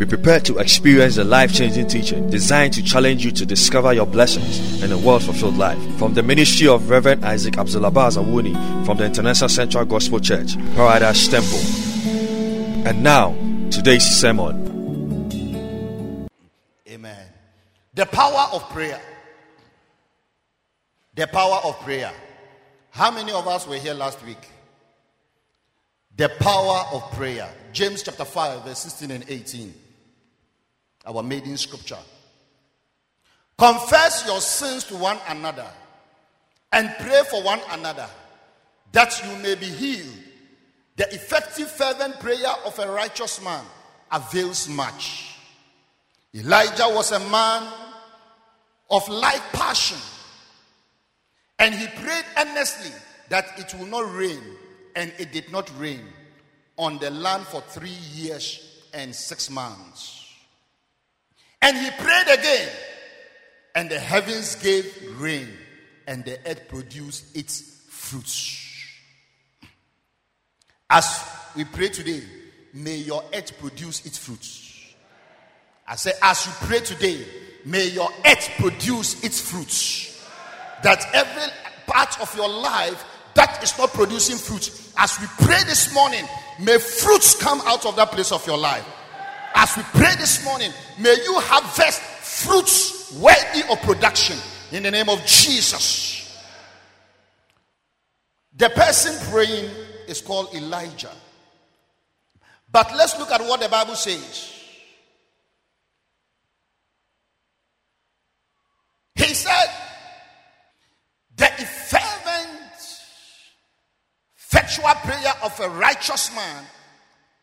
Be prepared to experience the life changing teaching designed to challenge you to discover your blessings in a world fulfilled life. From the ministry of Reverend Isaac Abdulabaz Awuni from the International Central Gospel Church, Paradise Temple. And now, today's sermon. Amen. The power of prayer. The power of prayer. How many of us were here last week? The power of prayer. James chapter 5, verse 16 and 18 our maiden scripture. Confess your sins to one another and pray for one another that you may be healed. The effective, fervent prayer of a righteous man avails much. Elijah was a man of like passion, and he prayed earnestly that it will not rain, and it did not rain on the land for three years and six months. And he prayed again, and the heavens gave rain, and the earth produced its fruits. As we pray today, may your earth produce its fruits. I say, as you pray today, may your earth produce its fruits. That every part of your life that is not producing fruit, as we pray this morning, may fruits come out of that place of your life. As we pray this morning, may you harvest fruits worthy of production in the name of Jesus. The person praying is called Elijah. But let's look at what the Bible says. Effectual prayer of a righteous man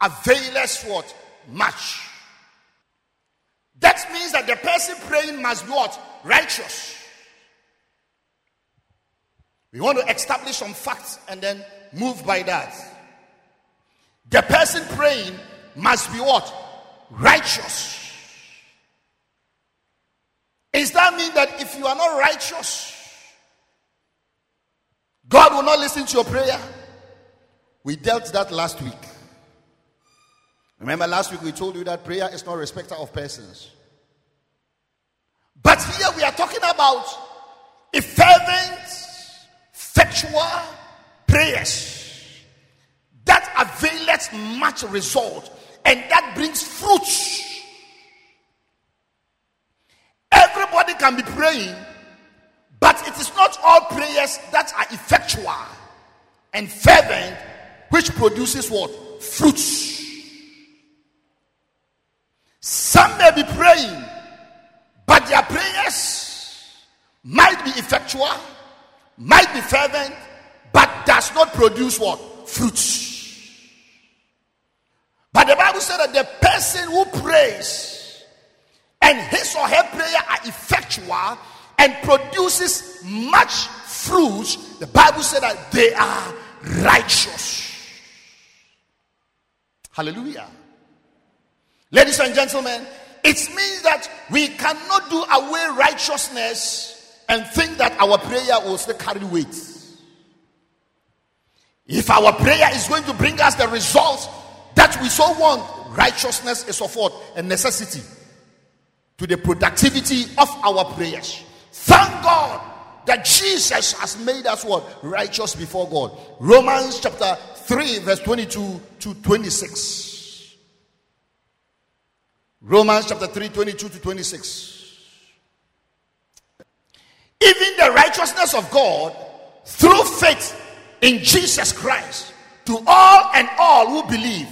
availeth what? much. That means that the person praying must be what? Righteous. We want to establish some facts and then move by that. The person praying must be what? Righteous. Does that mean that if you are not righteous, God will not listen to your prayer? We dealt that last week. Remember last week we told you that prayer is not a respecter of persons. But here we are talking about fervent, effectual prayers that availeth much result and that brings fruits. Everybody can be praying, but it is not all prayers that are effectual and fervent which produces what? Fruits. Some may be praying, but their prayers might be effectual, might be fervent, but does not produce what? Fruits. But the Bible said that the person who prays and his or her prayer are effectual and produces much fruit, the Bible said that they are righteous. Hallelujah. Ladies and gentlemen, it means that we cannot do away righteousness and think that our prayer will still carry weight. If our prayer is going to bring us the results that we so want, righteousness is of what? A necessity to the productivity of our prayers. Thank God that Jesus has made us what? Righteous before God. Romans chapter 3, verse 22 to 26. Romans chapter 3, 22 to 26. Even the righteousness of God through faith in Jesus Christ to all and all who believe.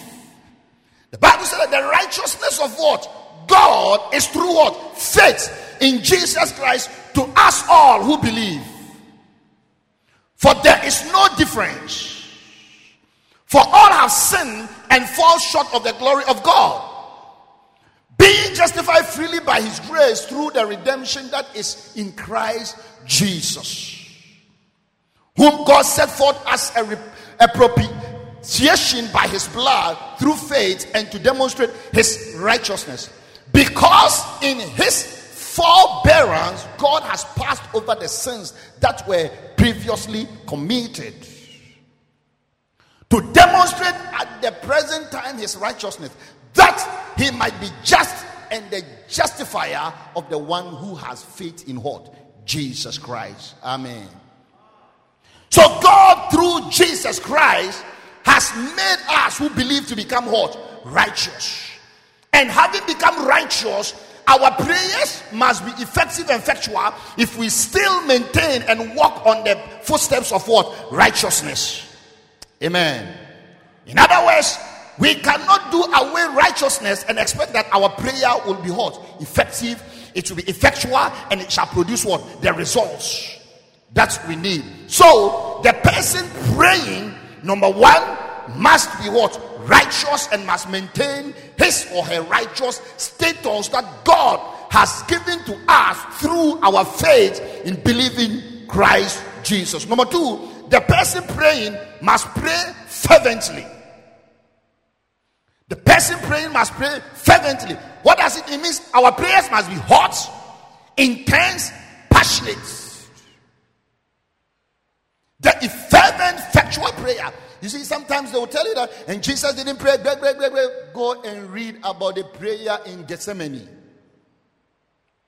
The Bible said that the righteousness of what? God is through what? Faith in Jesus Christ to us all who believe. For there is no difference. For all have sinned and fall short of the glory of God being justified freely by his grace through the redemption that is in Christ Jesus, whom God set forth as a, a propitiation by his blood through faith and to demonstrate his righteousness. Because in his forbearance, God has passed over the sins that were previously committed to demonstrate at the present time his righteousness, that he might be just and the justifier of the one who has faith in what? Jesus Christ. Amen. So God, through Jesus Christ, has made us who believe to become what? Righteous. And having become righteous, our prayers must be effective and effectual if we still maintain and walk on the footsteps of what? Righteousness. Amen. In other words, we cannot do away righteousness and expect that our prayer will be what? Effective, it will be effectual, and it shall produce what? The results that we need. So the person praying, number one, must be what? Righteous and must maintain his or her righteous status that God has given to us through our faith in believing Christ Jesus. Number two, the person praying must pray fervently. The person praying must pray fervently. What does it mean? It means our prayers must be hot, intense, passionate. The fervent, factual prayer. You see, sometimes they will tell you that, and Jesus didn't pray. Blah, blah, blah, blah. Go and read about the prayer in Gethsemane.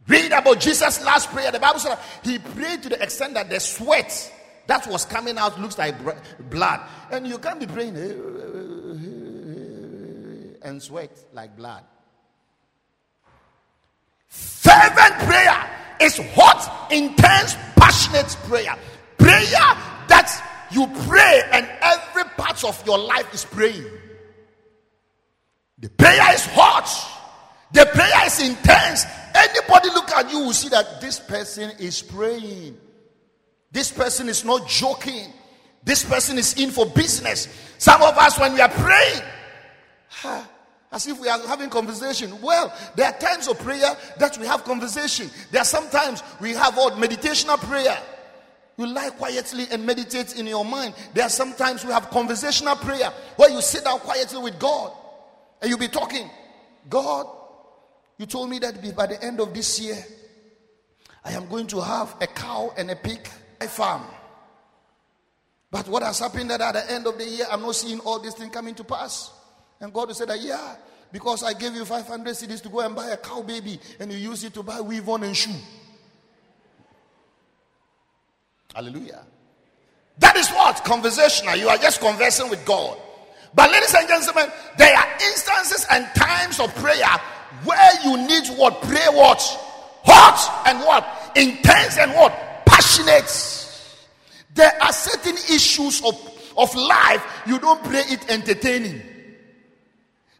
Read about Jesus' last prayer. The Bible said he prayed to the extent that the sweat that was coming out looks like blood. And you can't be praying eh, and sweat like blood. Fervent prayer is hot, intense, passionate prayer. Prayer that you pray and every part of your life is praying. The prayer is hot. The prayer is intense. Anybody look at you will see that this person is praying. This person is not joking. This person is in for business. Some of us, when we are praying, as if we are having conversation. Well, there are times of prayer that we have conversation. There are sometimes we have what meditational prayer. You lie quietly and meditate in your mind. There are sometimes we have conversational prayer where you sit down quietly with God and you'll be talking. God, you told me that by the end of this year, I am going to have a cow and a pig, farm. But what has happened that at the end of the year, I'm not seeing all these things coming to pass. And God will say that, yeah, because I gave you 500 cedis to go and buy a cow baby and you use it to buy weave on and shoe. Hallelujah. That is what? Conversational. You are just conversing with God. But, ladies and gentlemen, there are instances and times of prayer where you need what? Pray what? Hot and what? Intense and what? Passionate. There are certain issues of, of life you don't pray it entertaining.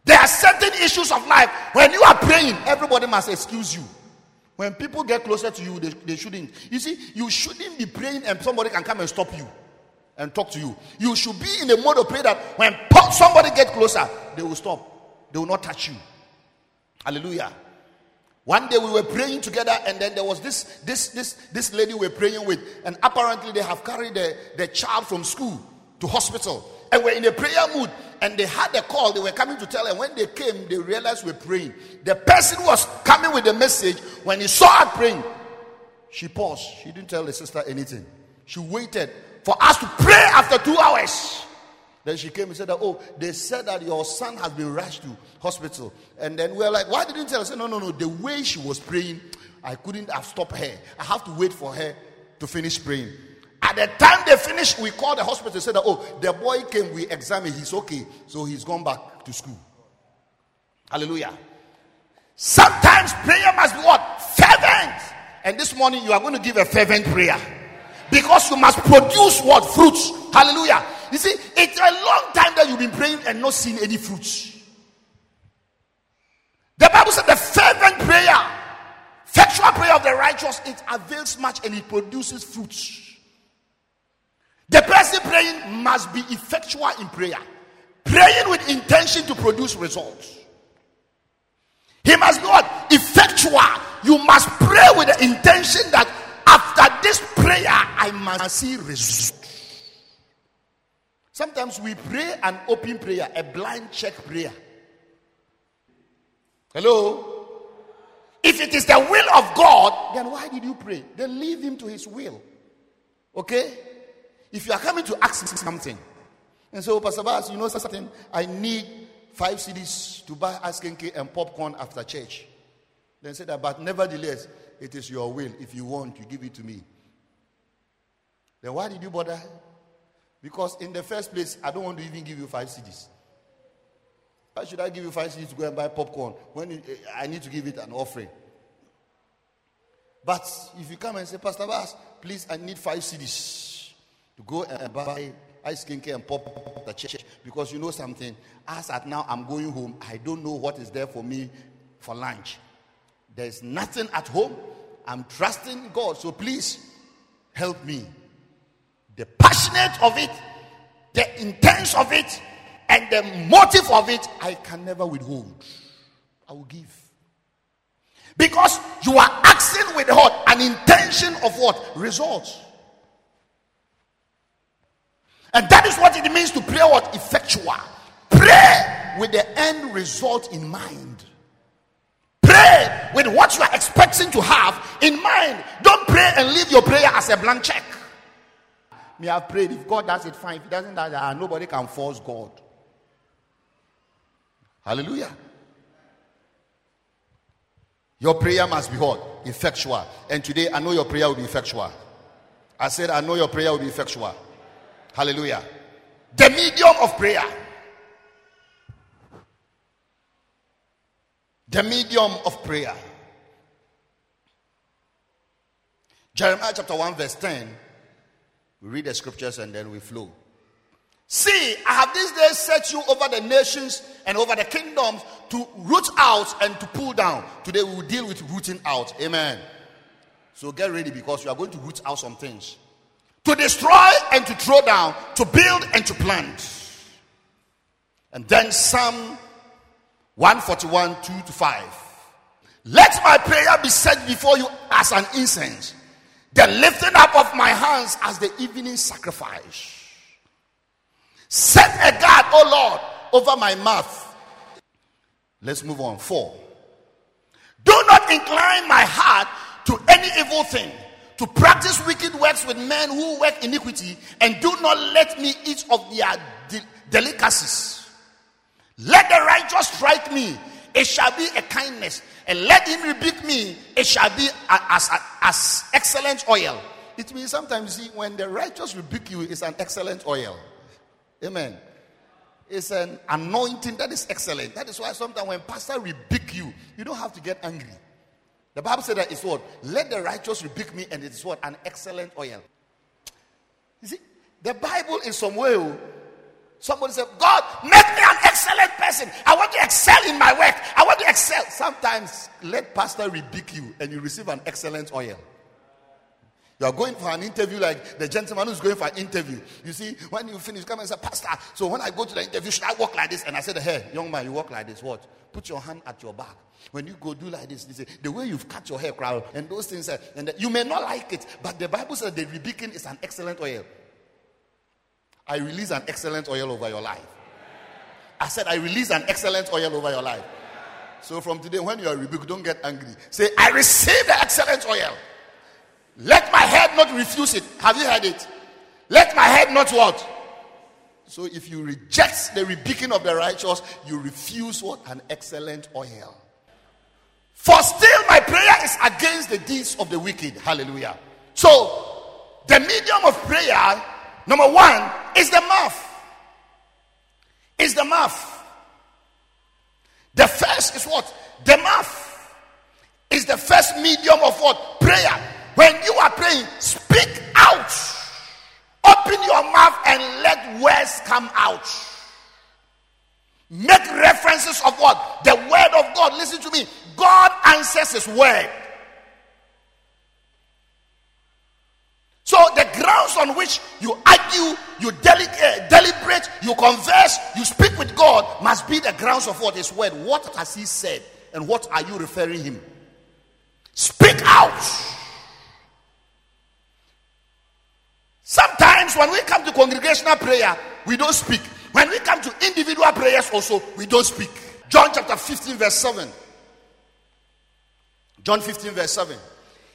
There are certain issues of life when you are praying, everybody must excuse you. When people get closer to you, they, they shouldn't. You see, you shouldn't be praying and somebody can come and stop you and talk to you. You should be in a mode of prayer that when somebody get closer, they will stop. They will not touch you. Hallelujah. One day we were praying together, and then there was this this this this lady we were praying with, and apparently they have carried the, the child from school to hospital and we're in a prayer mood and they had a call they were coming to tell and when they came they realized we're praying. The person was coming with the message. When he saw her praying she paused. She didn't tell the sister anything. She waited for us to pray after two hours then she came and said that, oh they said that your son has been rushed to hospital and then we are like why didn't you tell us no no no the way she was praying i couldn't have stopped her i have to wait for her to finish praying at the time they finished, we called the hospital and said that, oh, the boy came, we examined, he's okay. So he's gone back to school. Hallelujah. Sometimes prayer must be what? Fervent. And this morning you are going to give a fervent prayer. Because you must produce what? Fruits. Hallelujah. You see, it's a long time that you've been praying and not seeing any fruits. The Bible said the fervent prayer, factual prayer of the righteous, it avails much and it produces fruits. The person praying must be effectual in prayer, praying with intention to produce results. He must what? Effectual. You must pray with the intention that after this prayer, I must see results. Sometimes we pray an open prayer, a blind check prayer. Hello? If it is the will of God, then why did you pray? Then leave him to his will. Okay? If you are coming to ask something And so, Pastor Bas, you know something? I need five cedis to buy cream and popcorn after church. Then said that, but nevertheless, it is your will. If you want, you give it to me. Then why did you bother? Because in the first place, I don't want to even give you five cedis. Why should I give you five cedis to go and buy popcorn when eh, I need to give it an offering? But if you come and say, Pastor Bas, please, I need five cedis to go and buy ice cream and pop the church because you know something. As at now, I'm going home. I don't know what is there for me for lunch. There's nothing at home. I'm trusting God. So please help me. The passionate of it, the intense of it, and the motive of it, I can never withhold. I will give. Because you are asking with what? An intention of what? Results. And that is what it means to pray what? Effectual. Pray with the end result in mind. Pray with what you are expecting to have in mind. Don't pray and leave your prayer as a blank check. Me have prayed. If God does it, fine. If He doesn't, that nobody can force God. Hallelujah. Your prayer must be what? Effectual. And today I know your prayer will be effectual. I said, I know your prayer will be effectual. Hallelujah. The medium of prayer. The medium of prayer. Jeremiah chapter 1, verse 10. We read the scriptures and then we flow. See, I have this day set you over the nations and over the kingdoms to root out and to pull down. Today we will deal with rooting out. Amen. So get ready because we are going to root out some things. To destroy and to throw down, to build and to plant. And then Psalm 141, 2 to 5. Let my prayer be set before you as an incense, the lifting up of my hands as the evening sacrifice. Set a guard, O Lord, over my mouth. Let's move on. Four. Do not incline my heart to any evil thing, to practice wicked works with men who work iniquity, and do not let me eat of their de- delicacies. Let the righteous strike me, it shall be a kindness, and let him rebuke me, it shall be as, as, as excellent oil. It means sometimes, see, when the righteous rebuke you, it's an excellent oil. Amen. It's an anointing that is excellent. That is why sometimes when pastor rebuke you, you don't have to get angry. The Bible said that it's what? Let the righteous rebuke me, and it is what? An excellent oil. You see, the Bible in some way, oh, somebody said, God, make me an excellent person. I want to excel in my work. I want to excel. Sometimes let pastor rebuke you, and you receive an excellent oil. You are going for an interview like the gentleman who's going for an interview. You see, when you finish, come and say, Pastor, so when I go to the interview, should I walk like this? And I said, Hey, young man, you walk like this. What? Put your hand at your back. When you go do like this, say, the way you've cut your hair, crowd, and those things, uh, and you may not like it, but the Bible says the rebuking is an excellent oil. I release an excellent oil over your life. I said, I release an excellent oil over your life. So from today, when you are rebuked, don't get angry. Say, I receive the excellent oil. Let my head not refuse it. Have you heard it? Let my head not what? So if you reject the rebuking of the righteous, you refuse what? An excellent oil. For still my prayer is against the deeds of the wicked. Hallelujah. So the medium of prayer, number one, is the mouth. Is the mouth. The first is what? The mouth is the first medium of what? Prayer. When you are praying, speak out. Open your mouth and let words come out. Make references of what? The word of God. Listen to me. God answers his word. So the grounds on which you argue, you uh, deliberate, you converse, you speak with God must be the grounds of what his word. What has he said? And what are you referring him? Speak out. Sometimes when we come to congregational prayer, we don't speak. When we come to individual prayers, also, we don't speak. John chapter 15, verse 7. John 15, verse 7.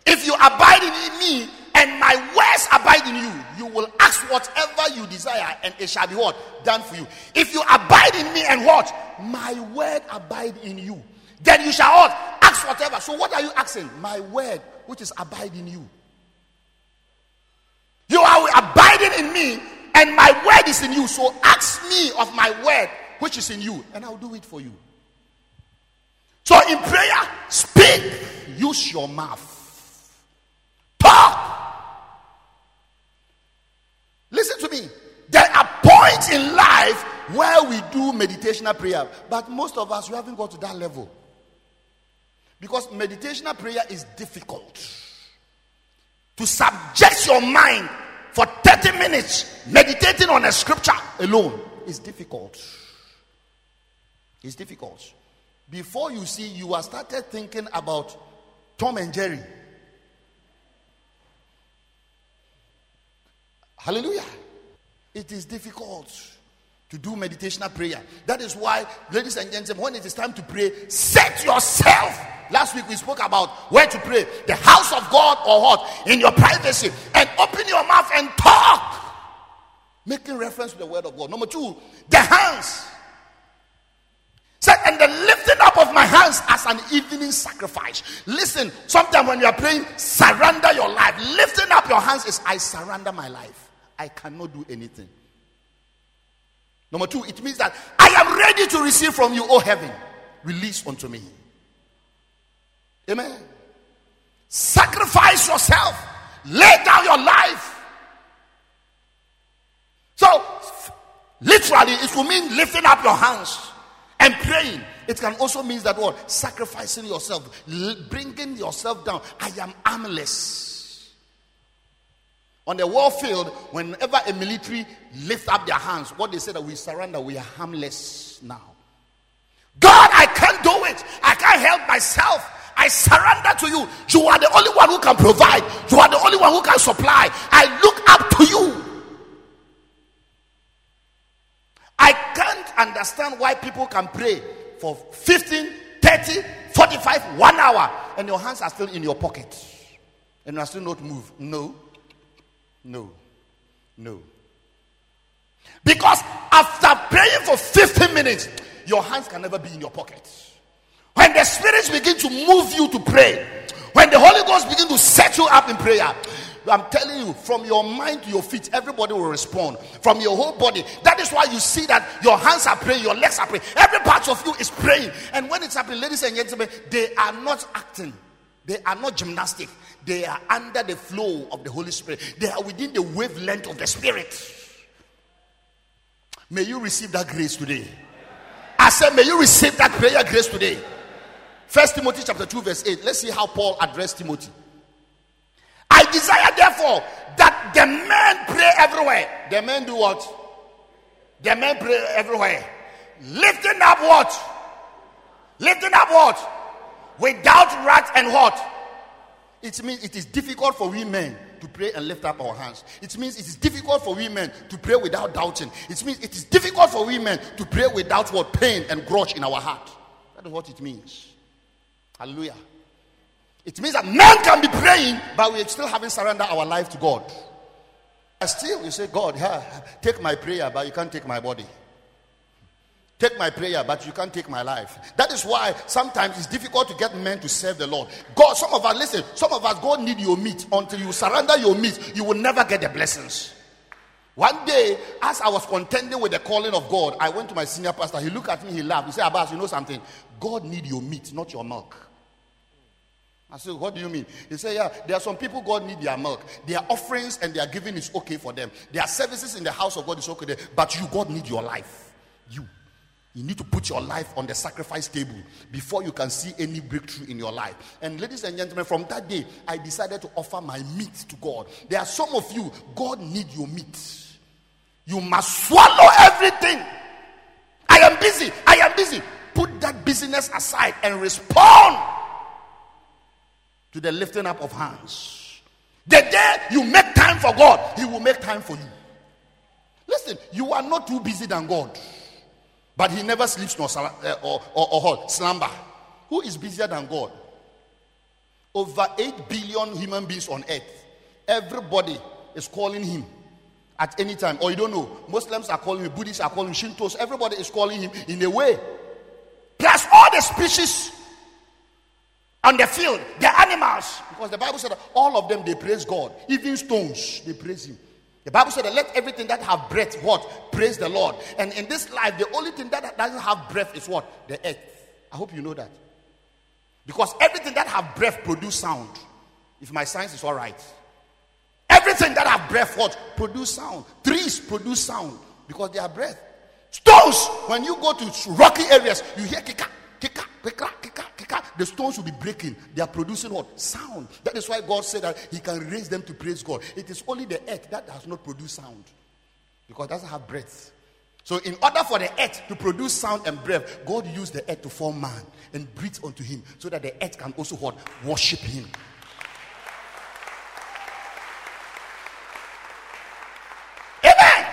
If you abide in me and my words abide in you, you will ask whatever you desire, and it shall be what? Done for you. If you abide in me and what? My word abide in you, then you shall what? Ask whatever. So what are you asking? My word, which is abide in you. You are abiding in me, and my word is in you. So ask me of my word, which is in you, and I'll do it for you. So in prayer, speak, use your mouth. Talk. Listen to me. There are points in life where we do meditational prayer, but most of us we haven't got to that level. Because meditational prayer is difficult. To subject your mind for 30 minutes meditating on a scripture alone is difficult. It's difficult. Before you see, you are started thinking about Tom and Jerry. Hallelujah. It is difficult to do meditational prayer. That is why, ladies and gentlemen, when it is time to pray, set yourself. Last week we spoke about where to pray the house of God or what? In your privacy. And open your mouth and talk. Making reference to the word of God. Number two, the hands. Said, and the lifting up of my hands as an evening sacrifice. Listen, sometimes when you are praying, surrender your life. Lifting up your hands is I surrender my life. I cannot do anything. Number two, it means that I am ready to receive from you, O heaven. Release unto me. Amen. Sacrifice yourself. Lay down your life. So, literally, it will mean lifting up your hands and praying. It can also mean that what? Sacrificing yourself, bringing yourself down. I am armless. On the war field, whenever a military lift up their hands, what they say that we surrender, we are harmless now. God, I can't do it. I can't help myself. I surrender to you. You are the only one who can provide. You are the only one who can supply. I look up to you. I can't understand why people can pray for 15, 30, 45, one hour, and your hands are still in your pocket. And you are still not move. No. No. No. Because after praying for 15 minutes, your hands can never be in your pocket. When the spirits begin to move you to pray, when the Holy Ghost begin to set you up in prayer, I'm telling you, from your mind to your feet, everybody will respond. From your whole body. That is why you see that your hands are praying, your legs are praying. Every part of you is praying. And when it's happening, ladies and gentlemen, they are not acting. They are not gymnastic. They are under the flow of the Holy Spirit. They are within the wavelength of the Spirit. May you receive that grace today. I said, may you receive that prayer grace today. First Timothy chapter 2, verse 8. Let's see how Paul addressed Timothy. I desire, therefore, that the men pray everywhere. The men do what? The men pray everywhere. Lifting up what? Lifting up what? Without wrath and what? It means it is difficult for women to pray and lift up our hands. It means it is difficult for women to pray without doubting. It means it is difficult for women to pray without what pain and grudge in our heart. That is what it means. Hallelujah. It means that men can be praying, but we still haven't surrendered our life to God. And still, you say, God, yeah, take my prayer, but you can't take my body. Take my prayer, but you can't take my life. That is why sometimes it's difficult to get men to serve the Lord. God, some of us, listen, some of us, God need your meat. Until you surrender your meat, you will never get the blessings. One day, as I was contending with the calling of God, I went to my senior pastor. He looked at me, he laughed. He said, Abass, you know something? God need your meat, not your milk. I said, What do you mean? He said, Yeah, there are some people God need their milk. Their offerings and their giving is okay for them. Their services in the house of God is okay. But you, God need your life. You. You need to put your life on the sacrifice table before you can see any breakthrough in your life. And ladies and gentlemen, from that day, I decided to offer my meat to God. There are some of you, God need your meat. You must swallow everything. I am busy. I am busy. Put that busyness aside and respond to the lifting up of hands. The day you make time for God, He will make time for you. Listen, you are not too busy than God. But he never sleeps nor uh, or, or, or, slumber. Who is busier than God? Over 8 billion human beings on earth. Everybody is calling him at any time. Or you don't know. Muslims are calling him, Buddhists are calling him, Shintos. Everybody is calling him in a way. Plus all the species on the field, the animals. Because the Bible said all of them they praise God. Even stones, they praise him. The Bible said that let everything that have breath, what? Praise the Lord. And in this life, the only thing that doesn't have breath is what? The earth. I hope you know that. Because everything that have breath produce sound. If my science is all right. Everything that have breath what? Produce sound. Trees produce sound because they have breath. Stones, when you go to rocky areas, you hear kika, kika. The stones will be breaking. They are producing what? Sound. That is why God said that He can raise them to praise God. It is only the earth that does not produce sound because it doesn't have breath. So, in order for the earth to produce sound and breath, God used the earth to form man and breathe unto him so that the earth can also what? Worship him. Amen.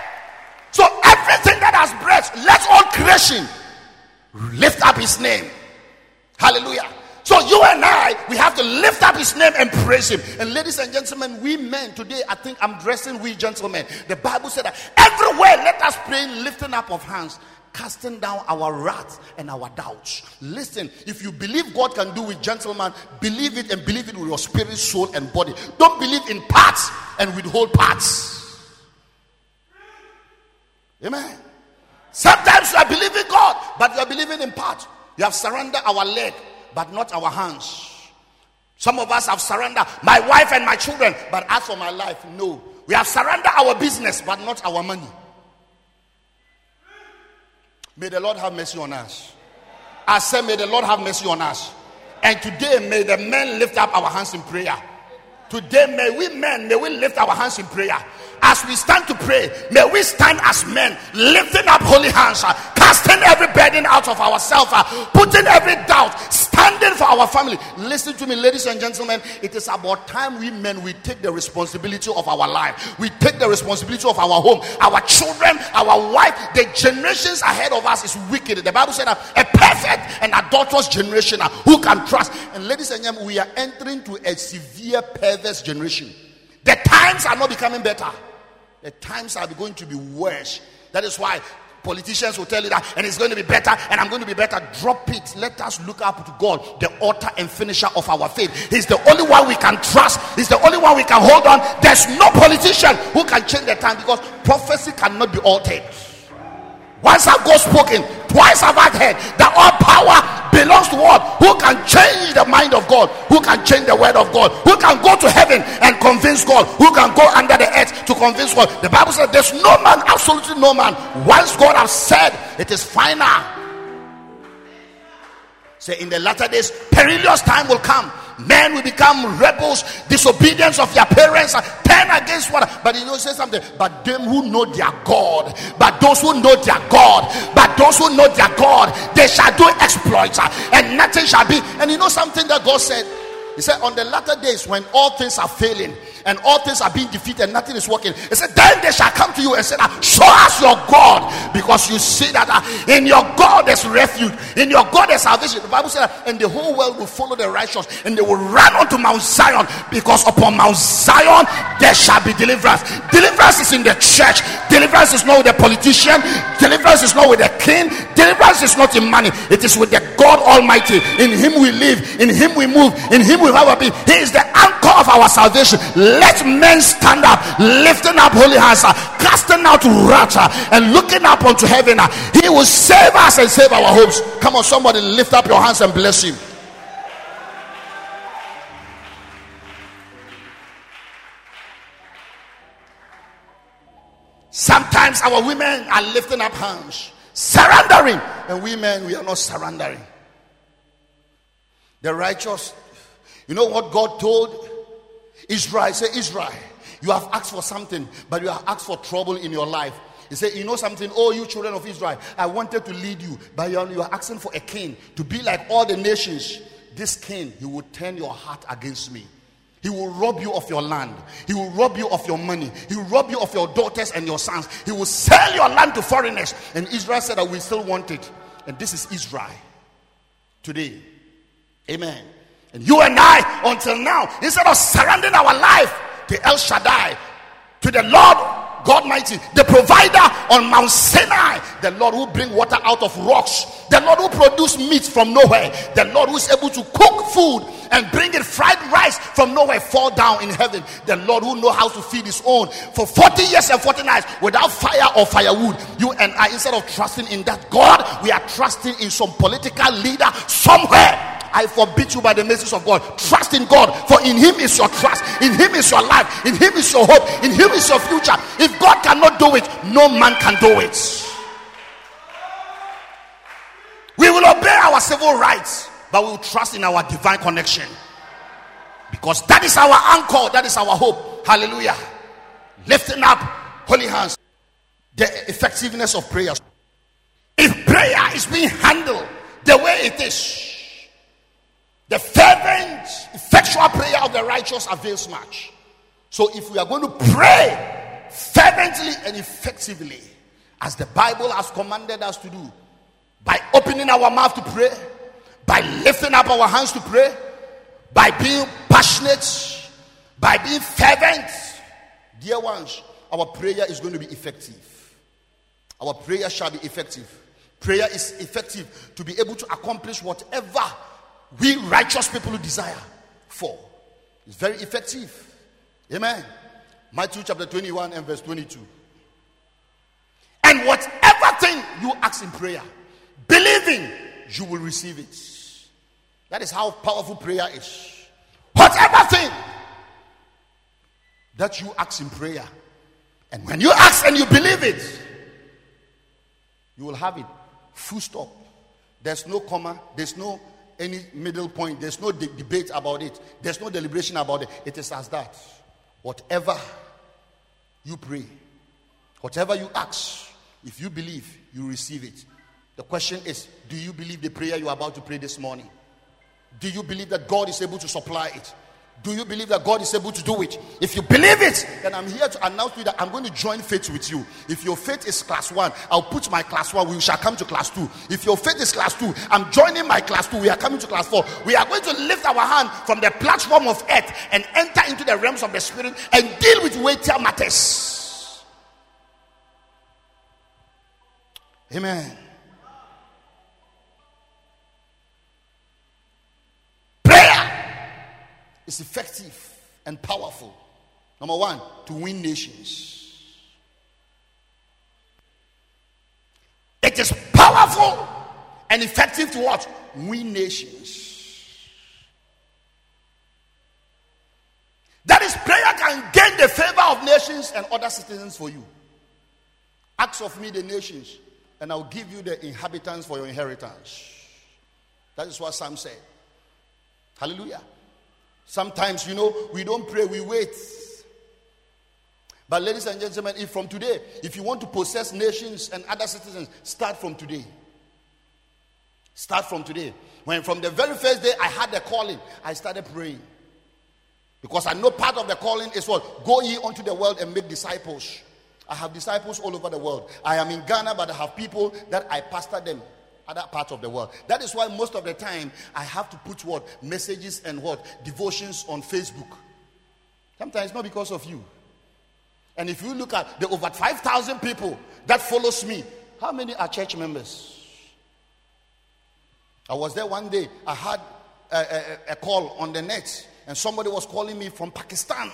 So, everything that has breath, let all creation lift up his name. Hallelujah. So you and I, we have to lift up his name and praise him. And ladies and gentlemen, we men today, I think I'm dressing we gentlemen. The Bible said that everywhere let us pray, lifting up of hands, casting down our wrath and our doubts. Listen, if you believe God can do with gentlemen, believe it and believe it with your spirit, soul, and body. Don't believe in parts and withhold parts. Amen. Sometimes you are believing God, but you are believing in part. You have surrendered our leg, but not our hands. Some of us have surrendered my wife and my children, but as for my life, no. We have surrendered our business, but not our money. May the Lord have mercy on us. I say, may the Lord have mercy on us. And today, may the men lift up our hands in prayer. Today, may we men, may we lift our hands in prayer. As we stand to pray, may we stand as men, lifting up holy hands, uh, casting every burden out of ourselves, uh, putting every doubt, standing for our family. Listen to me, ladies and gentlemen. It is about time we men we take the responsibility of our life. We take the responsibility of our home, our children, our wife. The generations ahead of us is wicked. The Bible said a perfect and adulterous generation uh, who can trust. And ladies and gentlemen, we are entering to a severe perverse generation. The times are not becoming better the times are going to be worse. That is why politicians will tell you that, and it's going to be better, and I'm going to be better. Drop it. Let us look up to God, the author and finisher of our faith. He's the only one we can trust, He's the only one we can hold on. There's no politician who can change the time because prophecy cannot be altered. Once have God spoken, twice have I heard that all power belongs to what? Who can change the mind of God? Who can change the word of God? Who can go to heaven and convince God? Who can go under the earth to convince God? The Bible says there's no man, absolutely no man. Once God has said it is final. Say in the latter days, perilous time will come Men will become rebels, disobedience of their parents, turn against what. But you know, say something. But them who know their God, but those who know their God, but those who know their God, they shall do exploits, and nothing shall be. And you know something that God said? He said, On the latter days, when all things are failing, and all things are being defeated, and nothing is working. He said, Then they shall come to you and say, Show us your God, because you see that in your God there's refuge, in your God there's salvation. The Bible said, And the whole world will follow the righteous, and they will run unto Mount Zion, because upon Mount Zion there shall be deliverance. Deliverance is in the church, deliverance is not with the politician, deliverance is not with the king, deliverance is not in money, it is with the God Almighty. In Him we live, in Him we move, in Him have a being. He is the anchor of our salvation. Let men stand up, lifting up holy hands, uh, casting out wrath, and looking up unto heaven. Uh, he will save us and save our hopes. Come on, somebody lift up your hands and bless him. Sometimes our women are lifting up hands, surrendering, and women we are not surrendering. The righteous, you know what God told Israel, say, Israel, you have asked for something, but you have asked for trouble in your life. He said, You know something? Oh, you children of Israel, I wanted to lead you, but you are, asking for a king to be like all the nations. This king, he will turn your heart against me. He will rob you of your land. He will rob you of your money. He will rob you of your daughters and your sons. He will sell your land to foreigners. And Israel said that we still want it. And this is Israel today. Amen. And you and I, until now, instead of surrendering our life to El Shaddai, to the Lord God mighty, the provider on Mount Sinai, the Lord who bring water out of rocks, the Lord who produce meat from nowhere, the Lord who is able to cook food and bring it fried rice from nowhere, fall down in heaven, the Lord who know how to feed his own for 40 years and 40 nights without fire or firewood. You and I, instead of trusting in that God, we are trusting in some political leader somewhere I forbid you by the message of God. Trust in God, for in Him is your trust, in Him is your life, in Him is your hope, in Him is your future. If God cannot do it, no man can do it. We will obey our civil rights, but we will trust in our divine connection because that is our anchor, that is our hope. Hallelujah. Lifting up holy hands, the effectiveness of prayer. If prayer is being handled the way it is, the fervent, effectual prayer of the righteous avails much. So, if we are going to pray fervently and effectively, as the Bible has commanded us to do, by opening our mouth to pray, by lifting up our hands to pray, by being passionate, by being fervent, dear ones, our prayer is going to be effective. Our prayer shall be effective. Prayer is effective to be able to accomplish whatever we righteous people who desire for. It's very effective. Amen. Matthew chapter 21 and verse 22. And whatever thing you ask in prayer, believing you will receive it. That is how powerful prayer is. Whatever thing that you ask in prayer, and when you ask and you believe it, you will have it. Full stop. There's no comma, there's no any middle point. There's no de- debate about it. There's no deliberation about it. It is as that. Whatever you pray, whatever you ask, if you believe, you receive it. The question is do you believe the prayer you are about to pray this morning? Do you believe that God is able to supply it? Do you believe that God is able to do it? If you believe it, then I'm here to announce to you that I'm going to join faith with you. If your faith is class one, I'll put my class one. We shall come to class two. If your faith is class two, I'm joining my class two. We are coming to class four. We are going to lift our hand from the platform of earth and enter into the realms of the spirit and deal with weightier matters. Amen. Is effective and powerful. Number one, to win nations. It is powerful and effective to what? Win nations. That is, prayer can gain the favor of nations and other citizens for you. Ask of me the nations, and I'll give you the inhabitants for your inheritance. That is what Psalm said. Hallelujah. Sometimes, you know, we don't pray, we wait. But, ladies and gentlemen, if from today, if you want to possess nations and other citizens, start from today. Start from today. When from the very first day I had the calling, I started praying. Because I know part of the calling is what? Go ye unto the world and make disciples. I have disciples all over the world. I am in Ghana, but I have people that I pastor them other parts of the world. That is why most of the time I have to put what messages and what devotions on Facebook. Sometimes not because of you. And if you look at the over 5,000 people that follows me, how many are church members? I was there one day. I had a, a, a call on the net, and somebody was calling me from Pakistan.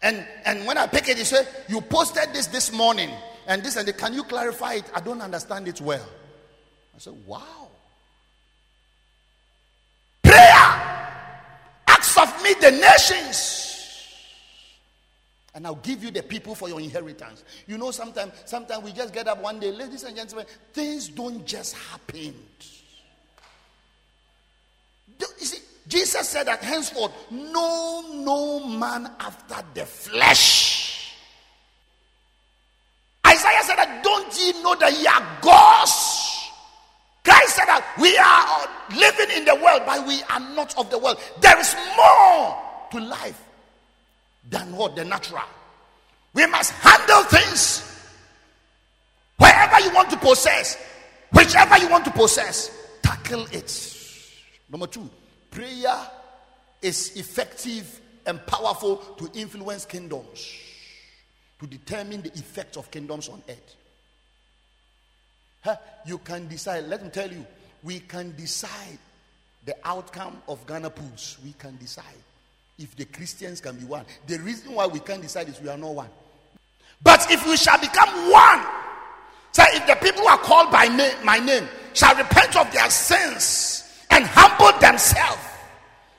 And, and when I pick it, he said, You posted this this morning and this and that. Can you clarify it? I don't understand it well. I said, Wow. Prayer. Acts of me the nations. And I'll give you the people for your inheritance. You know, sometimes sometimes we just get up one day, ladies and gentlemen, things don't just happen. You see, Jesus said that henceforth, no, no man after the flesh Isaiah said that, Don't ye know that ye are gods? Christ said that we are living in the world, but we are not of the world. There is more to life than what the natural. We must handle things wherever you want to possess, whichever you want to possess, tackle it. Number two, prayer is effective and powerful to influence kingdoms, to determine the effects of kingdoms on earth. Huh? You can decide, let me tell you, we can decide the outcome of Ghana pools. We can decide if the Christians can be one. The reason why we can't decide is we are not one. But if we shall become one, say if the people who are called by my name shall repent of their sins and humble themselves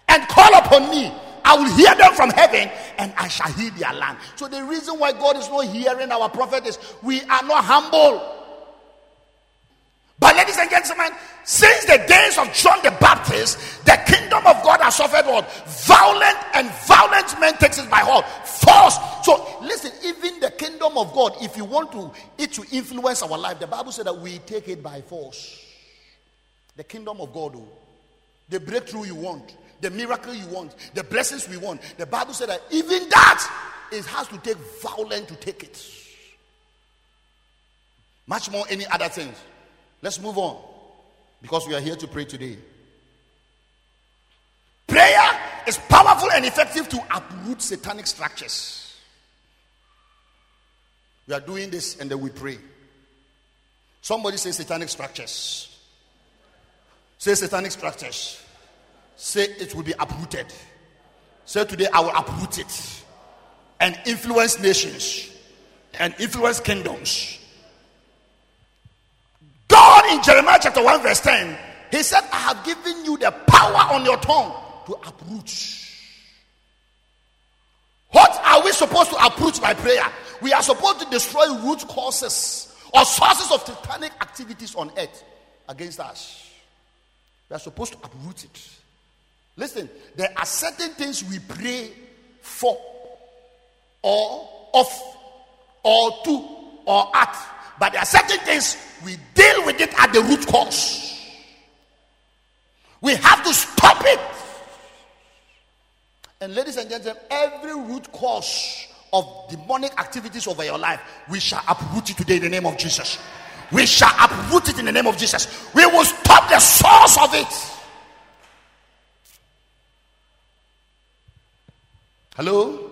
and call upon me, I will hear them from heaven and I shall heal their land. So the reason why God is not hearing our prophet is we are not humble. But ladies and gentlemen, since the days of John the Baptist, the kingdom of God has suffered what? Violent and violent men takes it by what? Force. So listen, even the kingdom of God, if you want to it to influence our life, the Bible said that we take it by force. The kingdom of God, oh, the breakthrough you want, the miracle you want, the blessings we want. The Bible said that even that it has to take violence to take it. Much more any other things. Let's move on because we are here to pray today. Prayer is powerful and effective to uproot satanic structures. We are doing this and then we pray. Somebody say satanic structures. Say satanic structures. Say it will be uprooted. Say today I will uproot it and influence nations and influence kingdoms In Jeremiah chapter 1, verse 10, he said, I have given you the power on your tongue to uproot. What are we supposed to uproot by prayer? We are supposed to destroy root causes or sources of satanic activities on earth against us. We are supposed to uproot it. Listen, there are certain things we pray for, or of, or to, or at but there are certain things we deal with it at the root cause. We have to stop it. And ladies and gentlemen, every root cause of demonic activities over your life, we shall uproot it today in the name of Jesus. We shall uproot it in the name of Jesus. We will stop the source of it. Hello?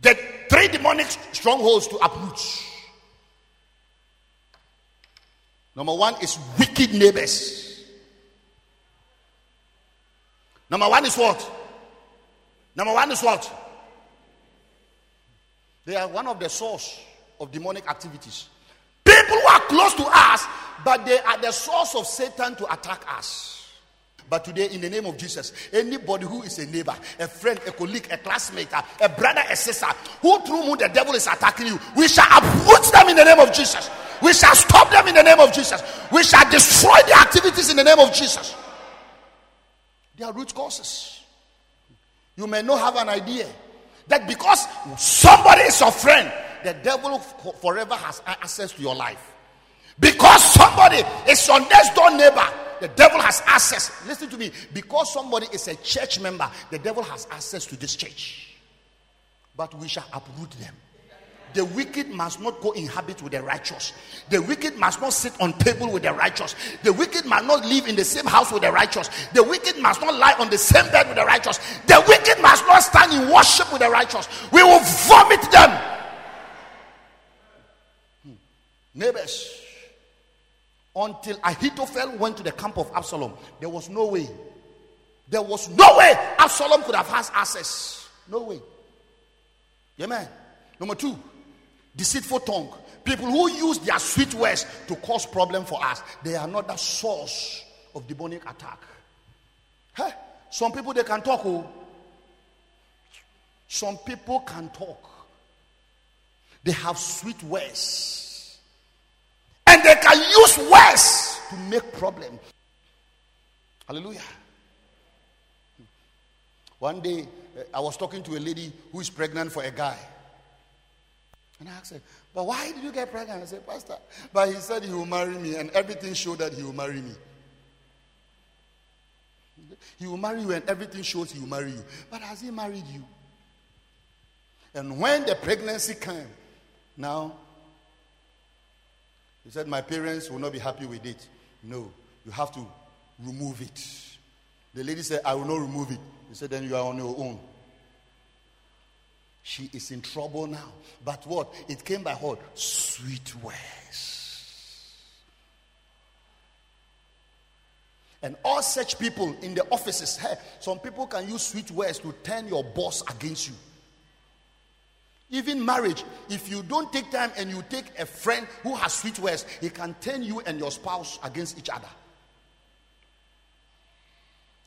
The three demonic strongholds to uproot. Number one is wicked neighbors. Number one is what? Number one is what? They are one of the source of demonic activities. People who are close to us, but they are the source of Satan to attack us. But today, in the name of Jesus, anybody who is a neighbor, a friend, a colleague, a classmate, a brother, a sister, who through whom the devil is attacking you, we shall uproot them in the name of Jesus. We shall stop them in the name of Jesus. We shall destroy their activities in the name of Jesus. They are root causes. You may not have an idea that because somebody is your friend, the devil forever has access to your life. Because somebody is your next door neighbor, the devil has access. Listen to me. Because somebody is a church member, the devil has access to this church. But we shall uproot them. The wicked must not go inhabit with the righteous. The wicked must not sit on table with the righteous. The wicked must not live in the same house with the righteous. The wicked must not lie on the same bed with the righteous. The wicked must not stand in worship with the righteous. We will vomit them. Hmm. Neighbors, until Ahithophel went to the camp of Absalom. There was no way. There was no way Absalom could have had access. No way. Amen. Number two, deceitful tongue. People who use their sweet words to cause problem for us. They are not the source of demonic attack. Hey, some people they can talk. Oh. Some people can talk. They have sweet words and they can use words to make problem. Hallelujah. One day, uh, I was talking to a lady who is pregnant for a guy. And I asked her, But why did you get pregnant? I said, Pastor, but he said he will marry me, and everything showed that he will marry me. He will marry you, and everything shows he will marry you. But has he married you? And when the pregnancy came, now he said, My parents will not be happy with it. No, you have to remove it. The lady said, I will not remove it. He said, Then you are on your own. She is in trouble now. But what? It came by what? Sweet words. And all such people in the offices, hey, some people can use sweet words to turn your boss against you. Even marriage, if you don't take time and you take a friend who has sweet words, he can turn you and your spouse against each other.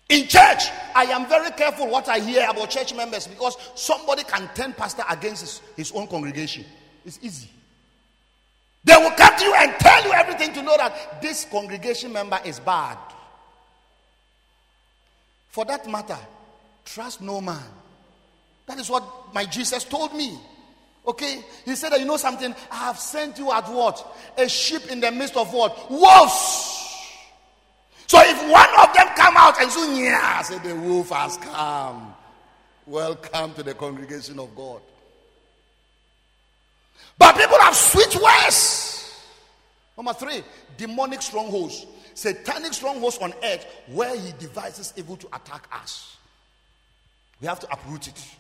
In church, I am very careful what I hear about church members because somebody can turn pastor against his, his own congregation. It's easy. They will come to you and tell you everything to know that this congregation member is bad. For that matter, trust no man. That is what my Jesus told me. Okay? He said that you know something? I have sent you at what? A sheep in the midst of what? Wolves. So if one of them come out and say, yeah, say the wolf has come. Welcome to the congregation of God. But people have sweet words. Number three, demonic strongholds. Satanic strongholds on earth where he devises evil to attack us. We have to uproot it.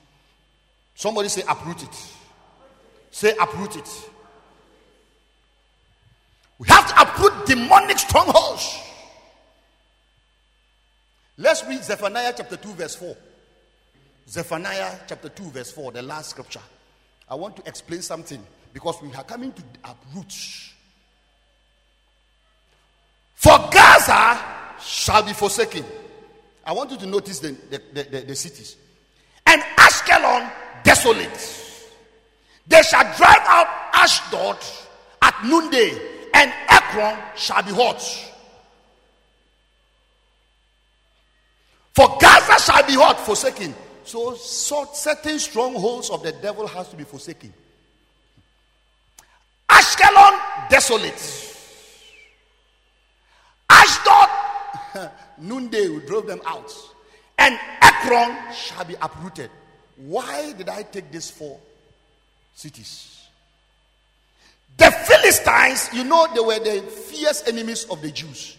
Somebody say uproot it. Say uproot it. We have to uproot demonic strongholds. Let's read Zephaniah chapter 2, verse 4. Zephaniah chapter 2, verse 4, the last scripture. I want to explain something because we are coming to uproot. For Gaza shall be forsaken. I want you to notice the, the, the, the cities. And Ashkelon desolate. They shall drive out Ashdod at noonday, and Ekron shall be hot. For Gaza shall be hot, forsaken. So, so certain strongholds of the devil has to be forsaken. Ashkelon desolate. Ashdod noonday we drove them out, and Ekron shall be uprooted. Why did I take these four cities. The Philistines, you know, they were the fierce enemies of the Jews.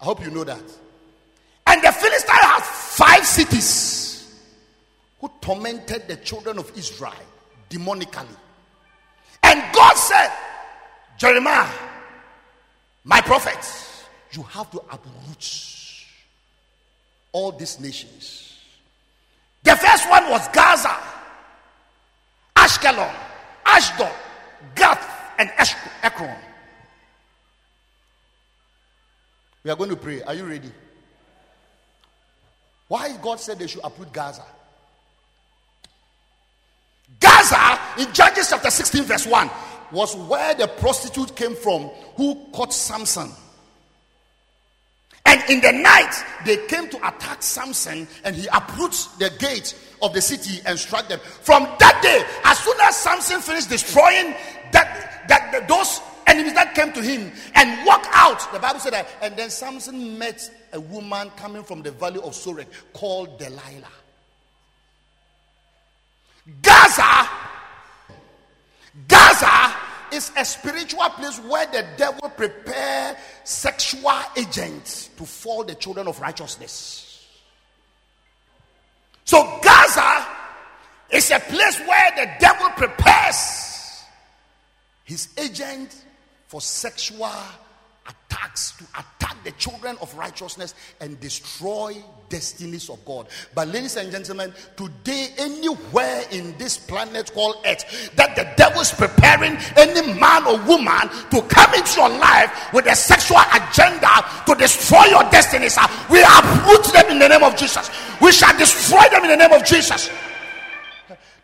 I hope you know that. And the Philistines had five cities who tormented the children of Israel demonically. And God said, Jeremiah, my prophet, you have to uproot all these nations. The first one was Gaza, Ashkelon, Ashdod, Gath, and Ekron. We are going to pray. Are you ready? Why God said they should uproot Gaza? Gaza, in Judges chapter 16, verse 1, was where the prostitute came from who caught Samson. And in the night, they came to attack Samson, and he uproots the gate of the city and struck them. From that day, as soon as Samson finished destroying that, that, that those enemies that came to him and walked out, the Bible said that, and then Samson met a woman coming from the valley of Sorek called Delilah. Gaza is a spiritual place where the devil prepare sexual agents to fall the children of righteousness. So Gaza is a place where the devil prepares his agent for sexual attacks to attack the children of righteousness and destroy destinies of God. But, ladies and gentlemen, today, anywhere in this planet called Earth, that the devil is preparing any man or woman to come into your life with a sexual agenda to destroy your destinies, we uproot them in the name of Jesus. We shall destroy them in the name of Jesus.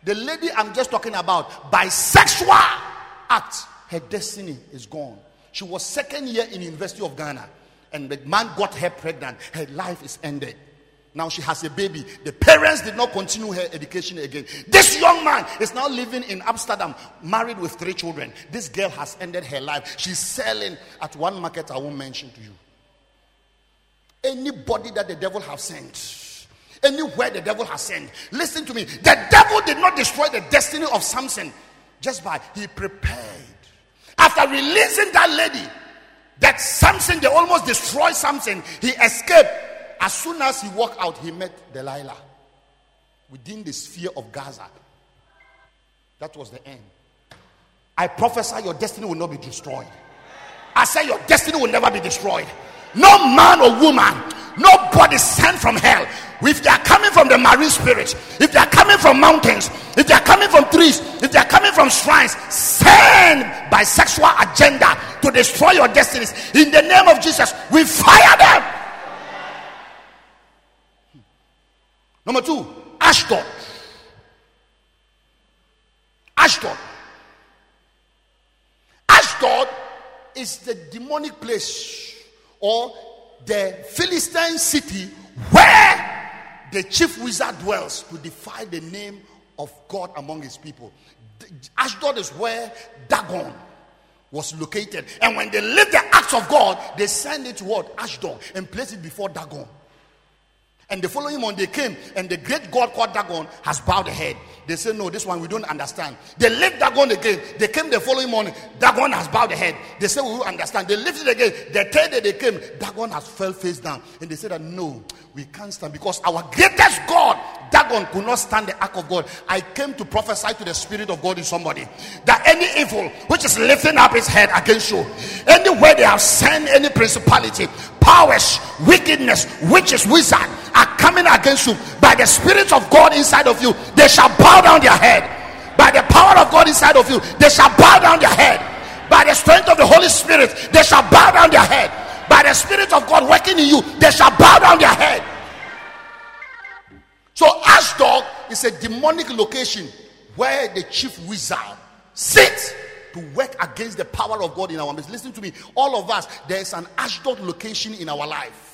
The lady I'm just talking about, by sexual act, her destiny is gone. She was second year in University of Ghana, and the man got her pregnant. Her life is ended. Now she has a baby. The parents did not continue her education again. This young man is now living in Amsterdam, married with three children. This girl has ended her life. She's selling at one market I won't mention to you. Anybody that the devil has sent, anywhere the devil has sent, listen to me. The devil did not destroy the destiny of Samson just by he prepared after releasing that lady, that Samson, they almost destroyed Samson. He escaped. As soon as he walked out, he met Delilah. within the sphere of Gaza. That was the end. I prophesy your destiny will not be destroyed. I say your destiny will never be destroyed. No man or woman, nobody sent from hell. If they are coming from the marine spirit, if they are coming from mountains, if they are coming from trees, if they are coming from shrines, sent by sexual agenda to destroy your destinies, in the name of Jesus, we fire them. Number two, Ashdod. Ashdod. Ashdod is the demonic place or the Philistine city where the chief wizard dwells to defy the name of God among his people. Ashdod is where Dagon was located. And when they lift the acts of God, they send it to what? Ashdod and place it before Dagon. And the following month they came, and the great God called Dagon has bowed the head. They said, No, this one we don't understand. They lift Dagon again. They came the following morning. Dagon has bowed the head. They said, We understand. They lifted again. The third day they came, Dagon has fell face down. And they said that no, we can't stand because our greatest God, Dagon, could not stand the ark of God. I came to prophesy to the spirit of God in somebody that any evil which is lifting up its head against you, anywhere they have sent any principality, powers, wickedness, witches, wizard are coming against you by the Spirit of God inside of you, they shall bow down their head. By the power of God inside of you, they shall bow down their head. By the strength of the Holy Spirit, they shall bow down their head. By the Spirit of God working in you, they shall bow down their head. So, Ashdod is a demonic location where the chief wizard sits to work against the power of God in our midst. Listen to me, all of us, there is an Ashdod location in our life.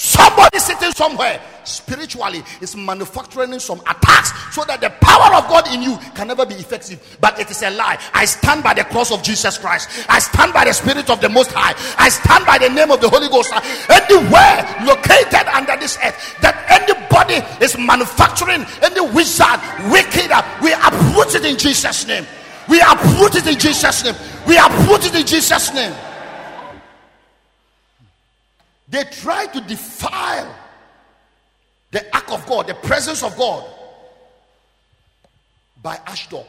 Somebody sitting somewhere spiritually is manufacturing some attacks so that the power of God in you can never be effective. But it is a lie. I stand by the cross of Jesus Christ. I stand by the Spirit of the Most High. I stand by the name of the Holy Ghost. Anywhere located under this earth that anybody is manufacturing any wizard, wicked, we uproot it in Jesus' name. We uproot it in Jesus' name. We uproot it in Jesus' name. They try to defile the act of God, the presence of God, by Ashdod.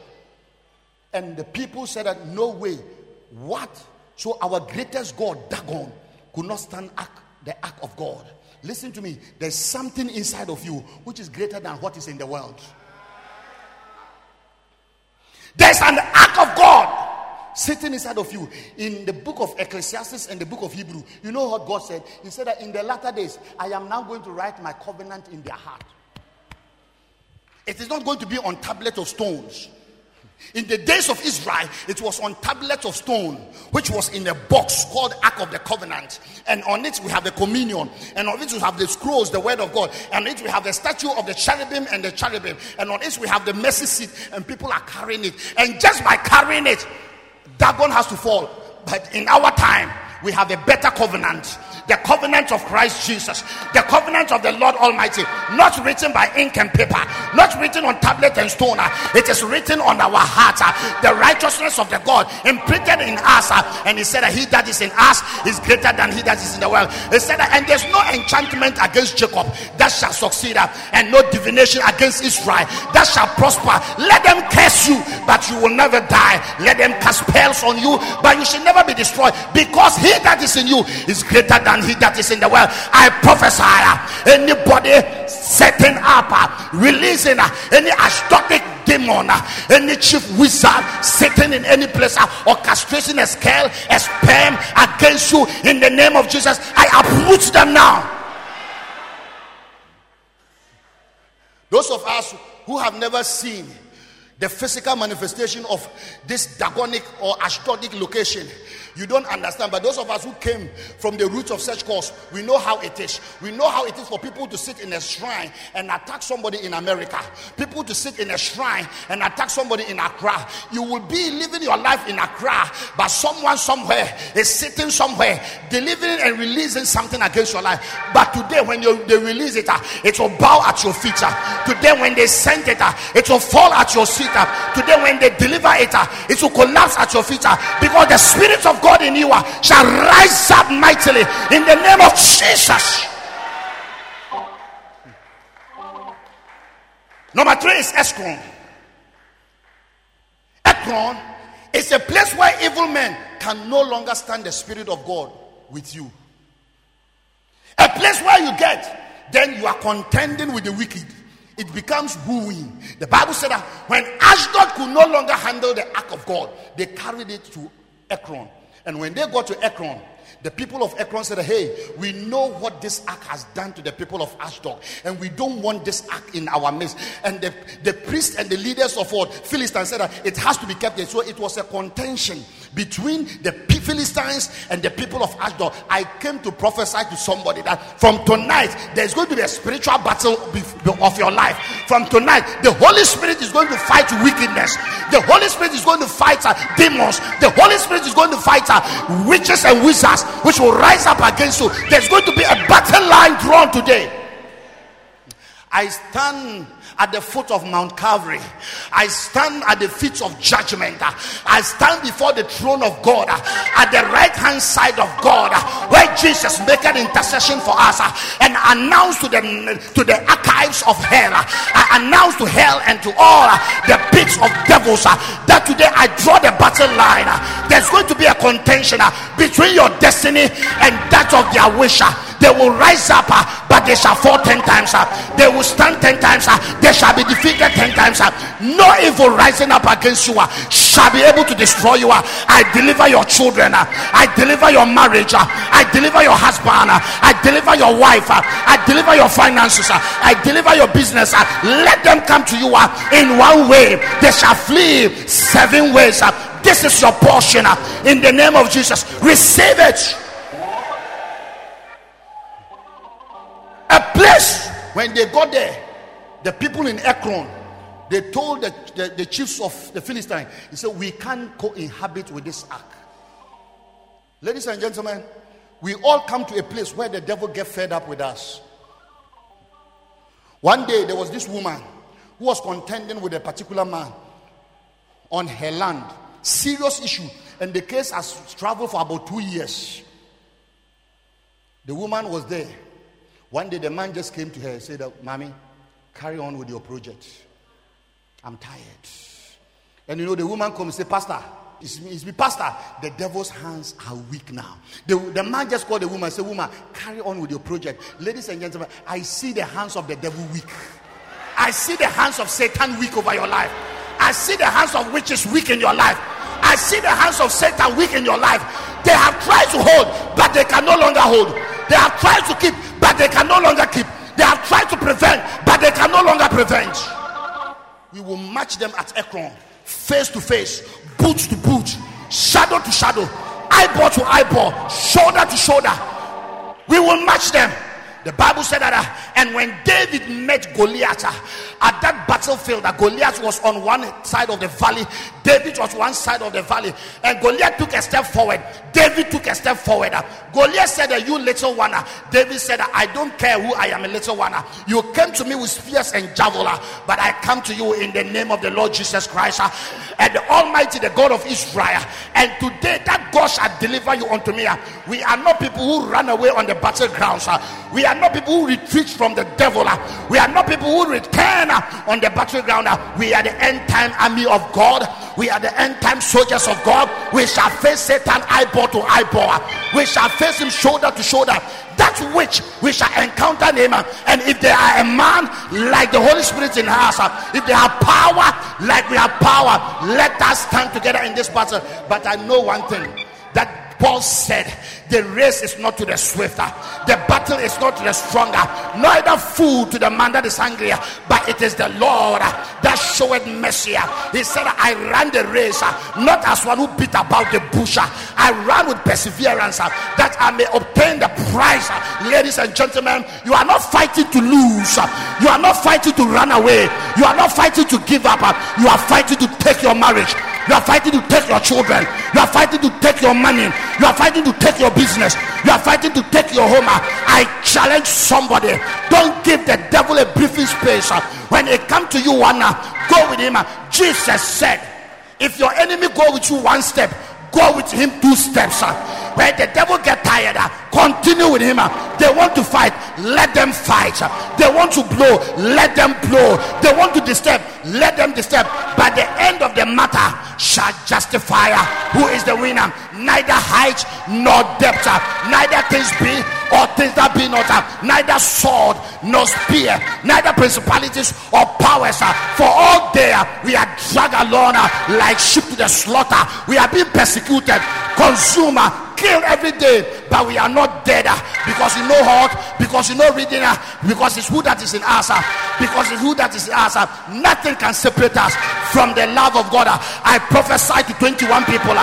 And the people said that no way. What? So our greatest God, Dagon, could not stand the act of God. Listen to me. There's something inside of you which is greater than what is in the world. There's an act of God sitting inside of you. In the book of Ecclesiastes and the book of Hebrew, you know what God said? He said that in the latter days, I am now going to write my covenant in their heart. It is not going to be on tablet of stones. In the days of Israel, it was on tablet of stone, which was in a box called Ark of the Covenant. And on it we have the communion. And on it we have the scrolls, the word of God. And on it we have the statue of the cherubim and the cherubim. And on it we have the mercy seat. And people are carrying it. And just by carrying it, Dagon has to fall. But in our time, we have a better covenant the covenant of Christ Jesus, the covenant of the Lord Almighty, not written by ink and paper, not written on tablet and stone. It is written on our heart, the righteousness of the God imprinted in us. And he said that he that is in us is greater than he that is in the world. He said that, and there's no enchantment against Jacob that shall succeed, and no divination against Israel that shall prosper. Let them curse you, but you will never die. Let them cast spells on you, but you should never be destroyed because he that is in you is greater than than he that is in the world. I prophesy uh, anybody setting up, uh, releasing uh, any Ashdodic demon, any chief wizard sitting in any place, orchestrating a scale, a sperm against you in the name of Jesus. I uproot them now. Those of us who have never seen the physical manifestation of this Dagonic or Ashdodic location you don't understand. But those of us who came from the roots of such cause, we know how it is. We know how it is for people to sit in a shrine and attack somebody in America. People to sit in a shrine and attack somebody in Accra. You will be living your life in Accra, but someone somewhere is sitting somewhere, delivering and releasing something against your life. But today, when you, they release it, uh, it will bow at your feet. Uh. Today, when they send it, uh, it will fall at your feet. Today, when they deliver it, it will collapse at your feet because the spirit of God in you shall rise up mightily in the name of Jesus. Number three is Ekron. Ekron is a place where evil men can no longer stand the Spirit of God with you. A place where you get, then you are contending with the wicked. It becomes wooing. The Bible said that when Ashdod could no longer handle the ark of God, they carried it to Ekron. And when they got to Ekron, the people of Ekron said, Hey, we know what this ark has done to the people of Ashdod, and we don't want this ark in our midst. And the, the priests and the leaders of what Philistines said that it has to be kept there. So it was a contention between the Philistines and the people of Ashdod. I came to prophesy to somebody that from tonight there's going to be a spiritual battle of your life. From tonight, the Holy Spirit is going to fight wickedness. The Holy Spirit is going to fight uh, demons. The Holy Spirit is going to fight uh, witches and wizards which will rise up against you. There's going to be a battle line drawn today. I stand at the foot of Mount Calvary. I stand at the feet of judgment. I stand before the throne of God at the right hand side of God where Jesus make an intercession for us and announce to the to the archives of hell. I announce to hell and to all the pits of devils that today I draw the battle line. There's going to be a contention between your destiny and that of their wish. They will rise up, uh, but they shall fall ten times. Uh. They will stand ten times uh. they shall be defeated 10 times. No evil rising up against you shall be able to destroy you. I deliver your children. I deliver your marriage. I deliver your husband. I deliver your wife. I deliver your finances. I deliver your business. Let them come to you in one way. They shall flee seven ways. This is your portion in the name of Jesus. Receive it. A place when they got there the people in Ekron, they told the, the, the chiefs of the Philistine, he said, We can't co-inhabit with this ark. Ladies and gentlemen, we all come to a place where the devil get fed up with us. One day there was this woman who was contending with a particular man on her land. Serious issue. And the case has traveled for about two years. The woman was there. One day the man just came to her and said, oh, Mommy, Carry on with your project. I'm tired. And you know, the woman comes and say, Pastor, it's me, it's me, Pastor. The devil's hands are weak now. The, the man just called the woman and said, Woman, carry on with your project. Ladies and gentlemen, I see the hands of the devil weak. I see the hands of Satan weak over your life. I see the hands of witches weak in your life. I see the hands of Satan weak in your life. They have tried to hold, but they can no longer hold. They have tried to keep, but they can no longer keep. They have tried to prevent, but they can no longer prevent. We will match them at Ekron, face to face, boot to boot, shadow to shadow, eyeball to eyeball, shoulder to shoulder. We will match them. The Bible said that, uh, and when David met Goliath uh, at that battlefield, that uh, Goliath was on one side of the valley, David was one side of the valley, and Goliath took a step forward. David took a step forward. Uh, Goliath said, uh, "You little one." Uh, David said, "I don't care who I am, a little one. You came to me with spears and javelin, but I come to you in the name of the Lord Jesus Christ and the Almighty, the God of Israel. And today, that God shall deliver you unto me. We are not people who run away on the battlegrounds. We are are not people who retreat from the devil. Ah. We are not people who return ah, on the battleground. Ah. We are the end time army of God. We are the end time soldiers of God. We shall face Satan eyeball to eyeball. We shall face him shoulder to shoulder. That which we shall encounter him. And if they are a man like the Holy Spirit in us, if they have power like we have power, let us stand together in this battle. But I know one thing that Paul said the race is not to the swifter, the battle is not to the stronger, neither food to the man that is hungrier, but it is the Lord that showeth mercy. He said, I ran the race uh, not as one who beat about the bush, uh, I ran with perseverance uh, that I may obtain the prize. Ladies and gentlemen, you are not fighting to lose, you are not fighting to run away, you are not fighting to give up, you are fighting to take your marriage, you are fighting to take your children, you are fighting to take your money, you are fighting to take your business. You are fighting to take your home. I challenge somebody. Don't give the devil a breathing space. When it come to you, one go with him. Jesus said, if your enemy go with you one step, go with him two steps. Where the devil get tired, continue with him. They want to fight, let them fight. They want to blow, let them blow. They want to disturb, let them disturb. By the end of the matter, shall justify who is the winner. Neither height nor depth, neither things be or things that be not, neither sword nor spear, neither principalities or powers. For all uh, we are dragged along like sheep to the slaughter. We are being persecuted, consumed, uh, killed every day, but we are not dead uh, because you know what? Because you know reading, because it's who that is in us, uh, because it's who that is in us. uh, Nothing can separate us from the love of God. I prophesy to 21 people,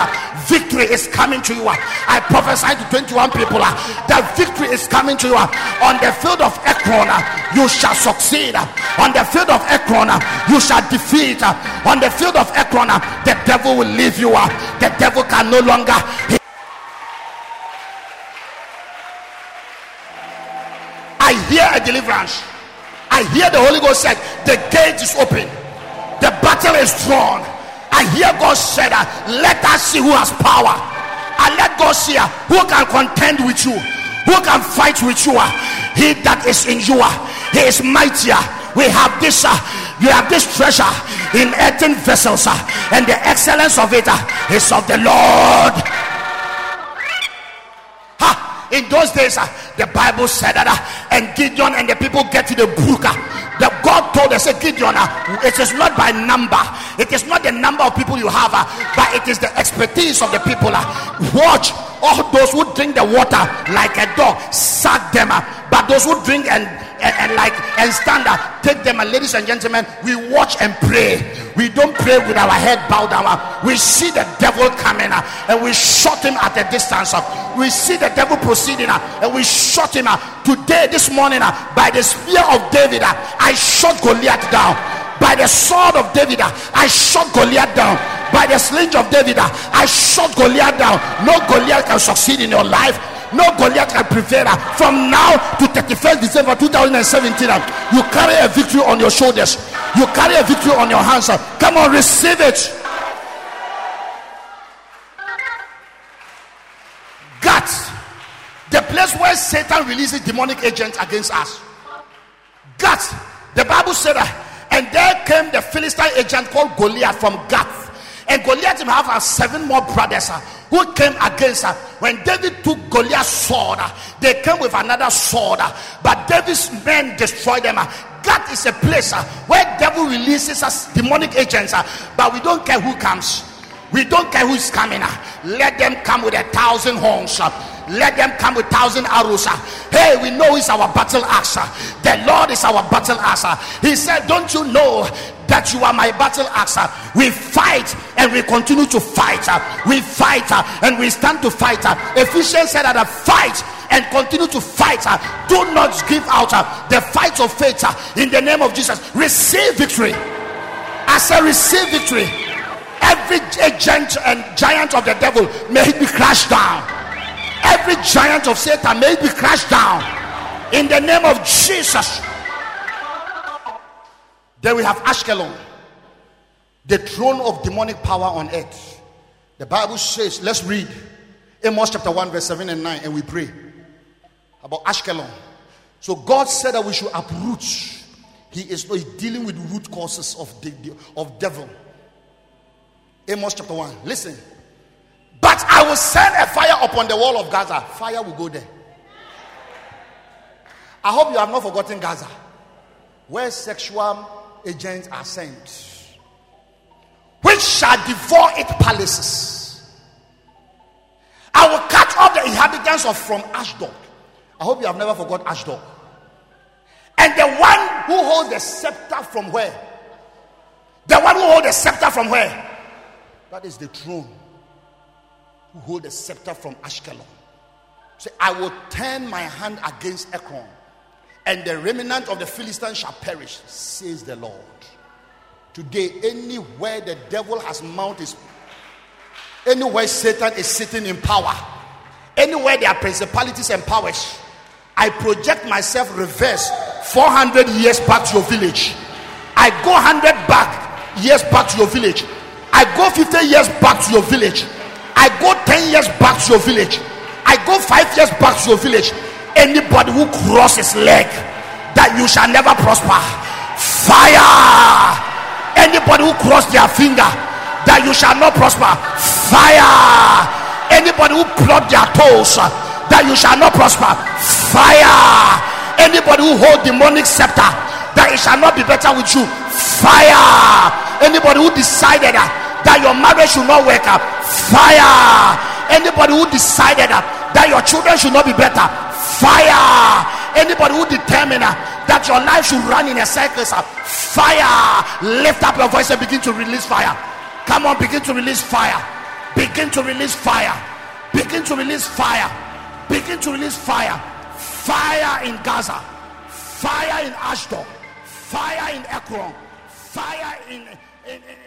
victory is coming to you. I prophesy to 21 people that victory is coming to you. On the field of Ekron, you shall succeed. On the field of Ekron, you shall defeat. On the field of Ekron, the devil will leave you. The devil can no longer. I hear a deliverance. I hear the Holy Ghost said, The gate is open, the battle is drawn. I hear God said, uh, Let us see who has power. And let God see uh, who can contend with you, who can fight with you. He that is in you, he is mightier. We have this, you have this treasure in earthen vessels, and the excellence of it is of the Lord. Ha! In those days, the Bible said that, uh, and Gideon and the people get to the brook. Uh, the God told us, Gideon, uh, it is not by number, it is not the number of people you have, uh, but it is the expertise of the people. Watch all those who drink the water like a dog, suck them up, but those who drink and and, and like and stand up, take them. And ladies and gentlemen, we watch and pray. We don't pray with our head bowed down. We see the devil coming uh, and we shot him at a distance. uh. We see the devil proceeding uh, and we shot him. uh. Today, this morning, by the spear of David, I shot Goliath down. By the sword of David, I shot Goliath down. By the sling of David, I shot Goliath down. No Goliath can succeed in your life. No Goliath can prevail. uh, From now to 31st December 2017, uh, you carry a victory on your shoulders. You carry a victory on your hands. uh. Come on, receive it. Gath, the place where Satan releases demonic agents against us. Gath. The Bible said. And there came the Philistine agent called Goliath from Gath. And Goliath himself had seven more brothers uh, who came against her. When David took Goliath's sword, uh, they came with another sword. uh, But David's men destroyed them. uh. Gath is a place uh, where devil releases us demonic agents, uh, but we don't care who comes. We don't care who's coming. uh. Let them come with a thousand horns. Let them come with thousand arrows. Hey, we know it's our battle axe. The Lord is our battle axe. He said, Don't you know that you are my battle axe? We fight and we continue to fight. We fight and we stand to fight. Ephesians said that a fight and continue to fight. Do not give out the fight of faith in the name of Jesus. Receive victory. I say, receive victory. Every agent and giant of the devil may he be crushed down. Every giant of Satan may be crushed down. In the name of Jesus. Then we have Ashkelon, the throne of demonic power on earth. The Bible says, let's read Amos chapter 1, verse 7 and 9, and we pray about Ashkelon. So God said that we should uproot. He is dealing with root causes of the, of devil. Amos chapter 1. Listen. But I will send a fire upon the wall of Gaza. Fire will go there. I hope you have not forgotten Gaza, where sexual agents are sent, which shall devour its palaces. I will cut off the inhabitants of from Ashdod. I hope you have never forgot Ashdod. And the one who holds the scepter from where? The one who holds the scepter from where? That is the throne who hold the scepter from Ashkelon. Say, I will turn my hand against Ekron, and the remnant of the Philistines shall perish, says the Lord. Today, anywhere the devil has mounted his anywhere Satan is sitting in power, anywhere there are principalities and powers, I project myself reverse 400 years back to your village. I go 100 back years back to your village. I go 50 years back to your village. I go 10 years back to your village. I go five years back to your village. Anybody who crosses leg, that you shall never prosper. Fire. Anybody who cross their finger, that you shall not prosper. Fire. Anybody who plug their toes, that you shall not prosper. Fire. Anybody who hold demonic scepter, that it shall not be better with you. Fire. Anybody who decided that your marriage should not work out. Fire. Anybody who decided uh, that your children should not be better. Fire. Anybody who determined uh, that your life should run in a circle. Fire. Lift up your voice and begin to release fire. Come on, begin to release fire. Begin to release fire. Begin to release fire. Begin to release fire. Fire in Gaza. Fire in Ashdod. Fire in Ekron. Fire in, in, in